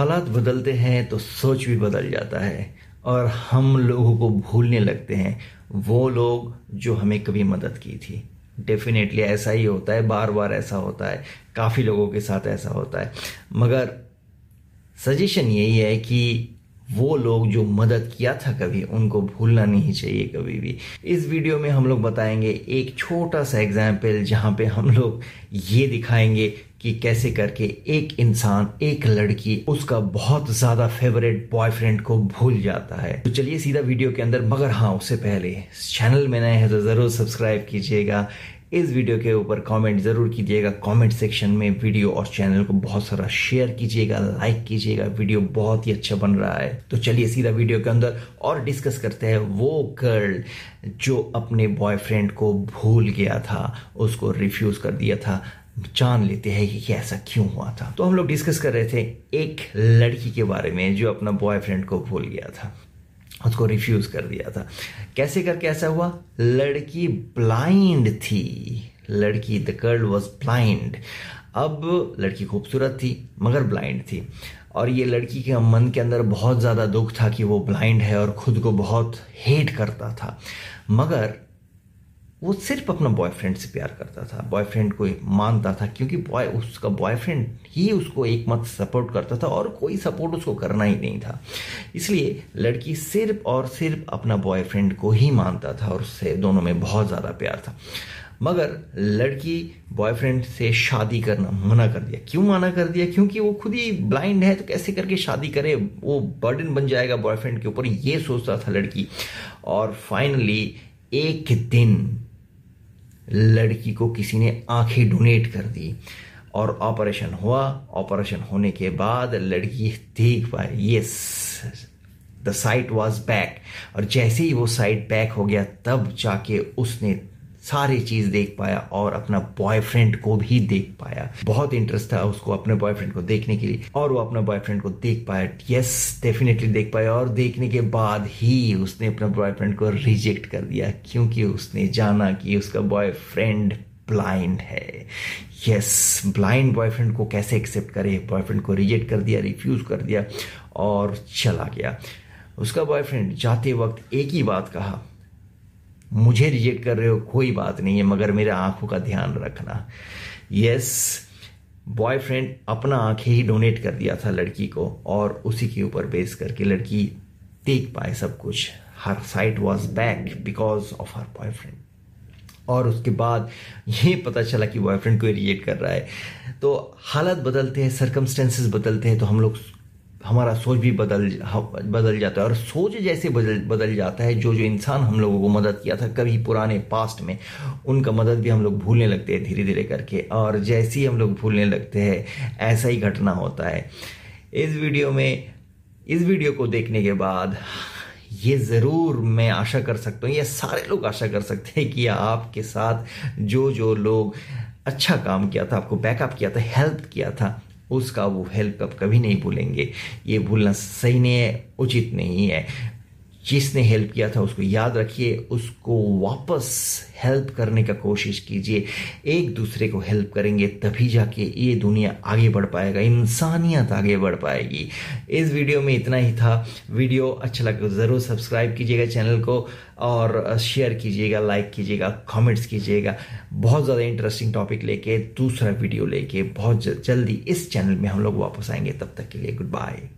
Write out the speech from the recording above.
हालात बदलते हैं तो सोच भी बदल जाता है और हम लोगों को भूलने लगते हैं। वो लोग जो हमें कभी मदद की थी। डेफिनेटली ऐसा ही होता है बार बार ऐसा होता है, काफ़ी लोगों के साथ ऐसा होता है। मगर सजेशन यही है कि वो लोग जो मदद किया था कभी, उनको भूलना नहीं चाहिए कभी भी। इस वीडियो में हम लोग बताएँगे एक छोटा सा एग्ज़ाम्पल जहाँ पे हम लोग ये दिखाएँगे कि कैसे करके एक इंसान, एक लड़की उसका बहुत ज़्यादा फेवरेट बॉयफ्रेंड को भूल जाता है। तो चलिए सीधा वीडियो के अंदर, मगर हाँ उससे पहले चैनल में नए हैं तो ज़रूर सब्सक्राइब कीजिएगा। इस वीडियो के ऊपर कमेंट ज़रूर कीजिएगा। कमेंट सेक्शन में वीडियो और चैनल को बहुत सारा शेयर कीजिएगा लाइक कीजिएगा। वीडियो बहुत ही अच्छा बन रहा है। तो चलिए सीधा वीडियो के अंदर और डिस्कस करते हैं वो गर्ल जो अपने बॉयफ्रेंड को भूल गया था, उसको रिफ्यूज कर दिया था। जान लेते हैं कि ऐसा क्यों हुआ था। तो हम लोग डिस्कस कर रहे थे एक लड़की के बारे में जो अपना बॉयफ्रेंड को भूल गया था। उसको रिफ्यूज कर दिया था। कैसे करके ऐसा हुआ? लड़की ब्लाइंड थी। लड़की द गर्ल वॉज़ ब्लाइंड अब लड़की खूबसूरत थी, मगर ब्लाइंड थी। और ये लड़की के मन के अंदर बहुत ज़्यादा दुख था कि वो ब्लाइंड है और खुद को बहुत हेट करता था। मगर वो सिर्फ़ अपना बॉयफ्रेंड से प्यार करता था। बॉयफ्रेंड को मानता था, क्योंकि बॉय उसका बॉयफ्रेंड ही उसको एक मत सपोर्ट करता था और कोई सपोर्ट उसको करना ही नहीं था। इसलिए लड़की सिर्फ़ और सिर्फ़ अपना बॉयफ्रेंड को ही मानता था और उससे दोनों में बहुत ज़्यादा प्यार था। मगर लड़की बॉयफ्रेंड से शादी करना मना कर दिया। क्यों मना कर दिया? क्योंकि वो खुद ही ब्लाइंड है तो कैसे करके शादी करे? वो बर्डन बन जाएगा बॉयफ्रेंड के ऊपर, ये सोचता था लड़की। और फाइनली एक दिन लड़की को किसी ने आँखें डोनेट कर दी और ऑपरेशन हुआ। ऑपरेशन होने के बाद लड़की देख पाई, yes the sight was back और जैसे ही वो साइट बैक हो गया, तब जाके उसने सारी चीज़ देख पाया और अपना बॉयफ्रेंड को भी देख पाया। बहुत इंटरेस्ट था उसको अपने बॉयफ्रेंड को देखने के लिए और वो अपना बॉयफ्रेंड को देख पाया। यस डेफिनेटली देख पाया और देखने के बाद ही उसने अपना बॉयफ्रेंड को रिजेक्ट कर दिया क्योंकि उसने जाना कि उसका बॉयफ्रेंड ब्लाइंड है। यस ब्लाइंड बॉयफ्रेंड को कैसे एक्सेप्ट करे? बॉयफ्रेंड को रिजेक्ट कर दिया रिफ्यूज कर दिया और चला गया। उसका बॉयफ्रेंड जाते वक्त एक ही बात कहा मुझे रिजेक्ट कर रहे हो, कोई बात नहीं है, मगर मेरे आँखों का ध्यान रखना। यस बॉयफ्रेंड अपना आँखें ही डोनेट कर दिया था लड़की को और उसी के ऊपर बेस करके लड़की देख पाए सब कुछ। Her sight was back because of her boyfriend और उसके बाद ये पता चला कि बॉयफ्रेंड को रिजेक्ट कर रहा है। तो हालत बदलते हैं सर्कमस्टेंसेस बदलते हैं तो हम लोग हमारा सोच भी बदल बदल जाता है। और सोच जैसे बदल बदल जाता है, जो जो इंसान हम लोगों को मदद किया था कभी पुराने पास्ट में, उनका मदद भी हम लोग भूलने लगते हैं धीरे धीरे करके। और जैसे ही हम लोग भूलने लगते हैं, ऐसा ही घटना होता है। इस वीडियो में, इस वीडियो को देखने के बाद, ये ज़रूर मैं आशा कर सकता हूँ, ये सारे लोग आशा कर सकते हैं कि आपके साथ जो जो लोग अच्छा काम किया था, आपको बैकअप किया था हेल्प किया था उसका वो हेल्प आप कभी नहीं भूलेंगे। ये भूलना सही नहीं है, उचित नहीं है। जिसने हेल्प किया था उसको याद रखिए, उसको वापस हेल्प करने का कोशिश कीजिए। एक दूसरे को हेल्प करेंगे तभी जाके ये दुनिया आगे बढ़ पाएगा, इंसानियत आगे बढ़ पाएगी। इस वीडियो में इतना ही था। वीडियो अच्छा लगे ज़रूर सब्सक्राइब कीजिएगा चैनल को और शेयर कीजिएगा लाइक कीजिएगा कमेंट्स कीजिएगा। बहुत ज़्यादा इंटरेस्टिंग टॉपिक लेके, दूसरा वीडियो लेके बहुत जल्दी इस चैनल में हम लोग वापस आएँगे। तब तक के लिए गुड बाय